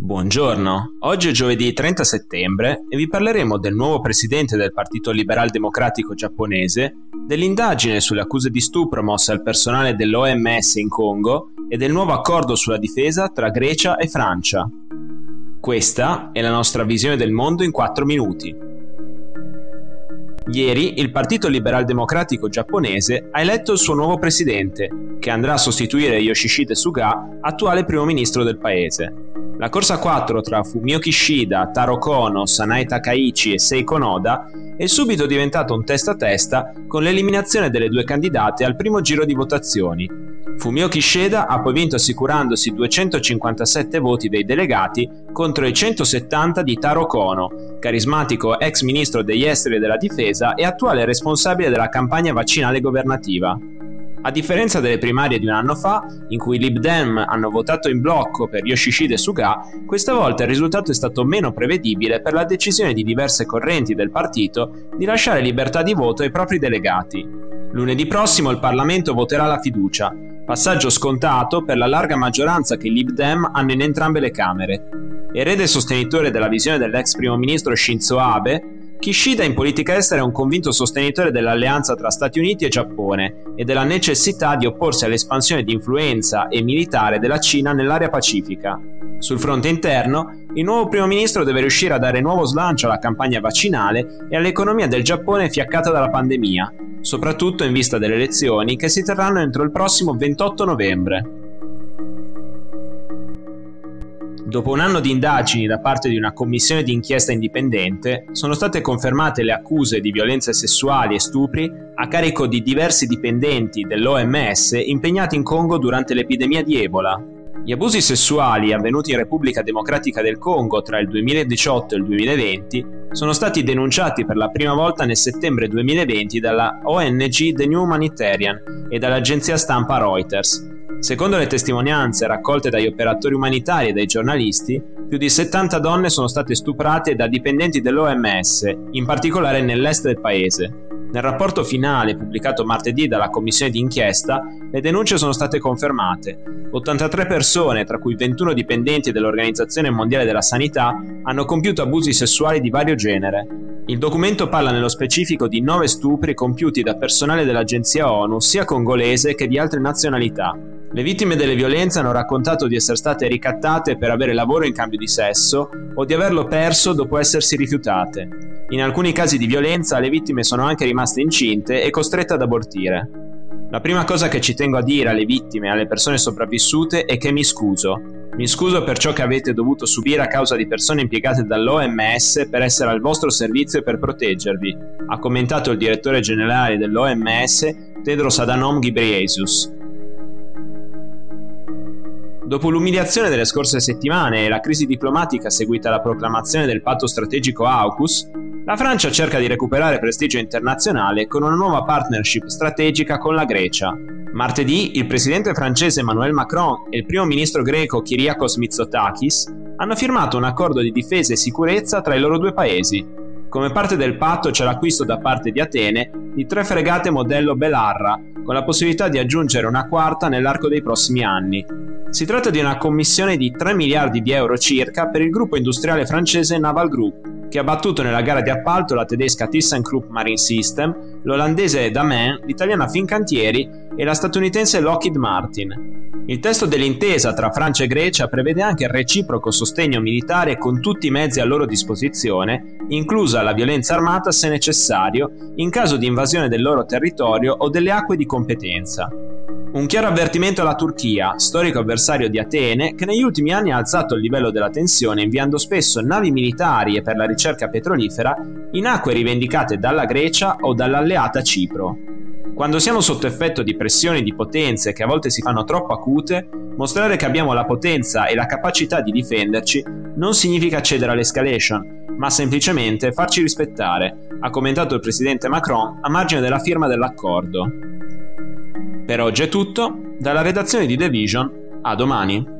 Buongiorno, oggi è giovedì 30 settembre e vi parleremo del nuovo presidente del Partito Liberal Democratico giapponese, dell'indagine sulle accuse di stupro mosse al personale dell'OMS in Congo e del nuovo accordo sulla difesa tra Grecia e Francia. Questa è la nostra visione del mondo in 4 minuti. Ieri il Partito Liberal Democratico giapponese ha eletto il suo nuovo presidente, che andrà a sostituire Yoshihide Suga, attuale primo ministro del paese. La corsa a 4 tra Fumio Kishida, Taro Kono, Sanae Takaichi e Seiko Noda è subito diventato un testa a testa con l'eliminazione delle due candidate al primo giro di votazioni. Fumio Kishida ha poi vinto assicurandosi 257 voti dei delegati contro i 170 di Taro Kono, carismatico ex ministro degli esteri e della difesa e attuale responsabile della campagna vaccinale governativa. A differenza delle primarie di un anno fa, in cui i Lib Dem hanno votato in blocco per Yoshihide Suga, questa volta il risultato è stato meno prevedibile per la decisione di diverse correnti del partito di lasciare libertà di voto ai propri delegati. Lunedì prossimo il Parlamento voterà la fiducia, passaggio scontato per la larga maggioranza che i Lib Dem hanno in entrambe le Camere. Erede sostenitore della visione dell'ex primo ministro Shinzo Abe, Kishida in politica estera è un convinto sostenitore dell'alleanza tra Stati Uniti e Giappone e della necessità di opporsi all'espansione di influenza e militare della Cina nell'area pacifica. Sul fronte interno, il nuovo primo ministro deve riuscire a dare nuovo slancio alla campagna vaccinale e all'economia del Giappone fiaccata dalla pandemia, soprattutto in vista delle elezioni che si terranno entro il prossimo 28 novembre. Dopo un anno di indagini da parte di una commissione di inchiesta indipendente, sono state confermate le accuse di violenze sessuali e stupri a carico di diversi dipendenti dell'OMS impegnati in Congo durante l'epidemia di Ebola. Gli abusi sessuali avvenuti in Repubblica Democratica del Congo tra il 2018 e il 2020 sono stati denunciati per la prima volta nel settembre 2020 dalla ONG The New Humanitarian e dall'agenzia stampa Reuters, Secondo le testimonianze raccolte dagli operatori umanitari e dai giornalisti, più di 70 donne sono state stuprate da dipendenti dell'OMS, in particolare nell'est del paese. Nel rapporto finale pubblicato martedì dalla commissione d'inchiesta, le denunce sono state confermate. 83 persone, tra cui 21 dipendenti dell'Organizzazione Mondiale della Sanità, hanno compiuto abusi sessuali di vario genere. Il documento parla nello specifico di 9 stupri compiuti da personale dell'agenzia ONU, sia congolese che di altre nazionalità. Le vittime delle violenze hanno raccontato di essere state ricattate per avere lavoro in cambio di sesso o di averlo perso dopo essersi rifiutate. In alcuni casi di violenza le vittime sono anche rimaste incinte e costrette ad abortire. La prima cosa che ci tengo a dire alle vittime e alle persone sopravvissute è che mi scuso. Mi scuso per ciò che avete dovuto subire a causa di persone impiegate dall'OMS per essere al vostro servizio e per proteggervi, ha commentato il direttore generale dell'OMS Tedros Adhanom Ghebreyesus. Dopo l'umiliazione delle scorse settimane e la crisi diplomatica seguita alla proclamazione del patto strategico AUKUS, la Francia cerca di recuperare prestigio internazionale con una nuova partnership strategica con la Grecia. Martedì il presidente francese Emmanuel Macron e il primo ministro greco Kyriakos Mitsotakis hanno firmato un accordo di difesa e sicurezza tra i loro due paesi. Come parte del patto c'è l'acquisto da parte di Atene di tre fregate modello Belarra, con la possibilità di aggiungere una quarta nell'arco dei prossimi anni. Si tratta di una commissione di 3 miliardi di euro circa per il gruppo industriale francese Naval Group, che ha battuto nella gara di appalto la tedesca ThyssenKrupp Marine System, l'olandese Damen, l'italiana Fincantieri e la statunitense Lockheed Martin. Il testo dell'intesa tra Francia e Grecia prevede anche il reciproco sostegno militare con tutti i mezzi a loro disposizione, inclusa la violenza armata se necessario, in caso di invasione del loro territorio o delle acque di competenza. Un chiaro avvertimento alla Turchia, storico avversario di Atene, che negli ultimi anni ha alzato il livello della tensione inviando spesso navi militari e per la ricerca petrolifera in acque rivendicate dalla Grecia o dall'alleata Cipro. Quando siamo sotto effetto di pressioni di potenze che a volte si fanno troppo acute, mostrare che abbiamo la potenza e la capacità di difenderci non significa cedere all'escalation, ma semplicemente farci rispettare, ha commentato il presidente Macron a margine della firma dell'accordo. Per oggi è tutto, dalla redazione di The Vision, a domani.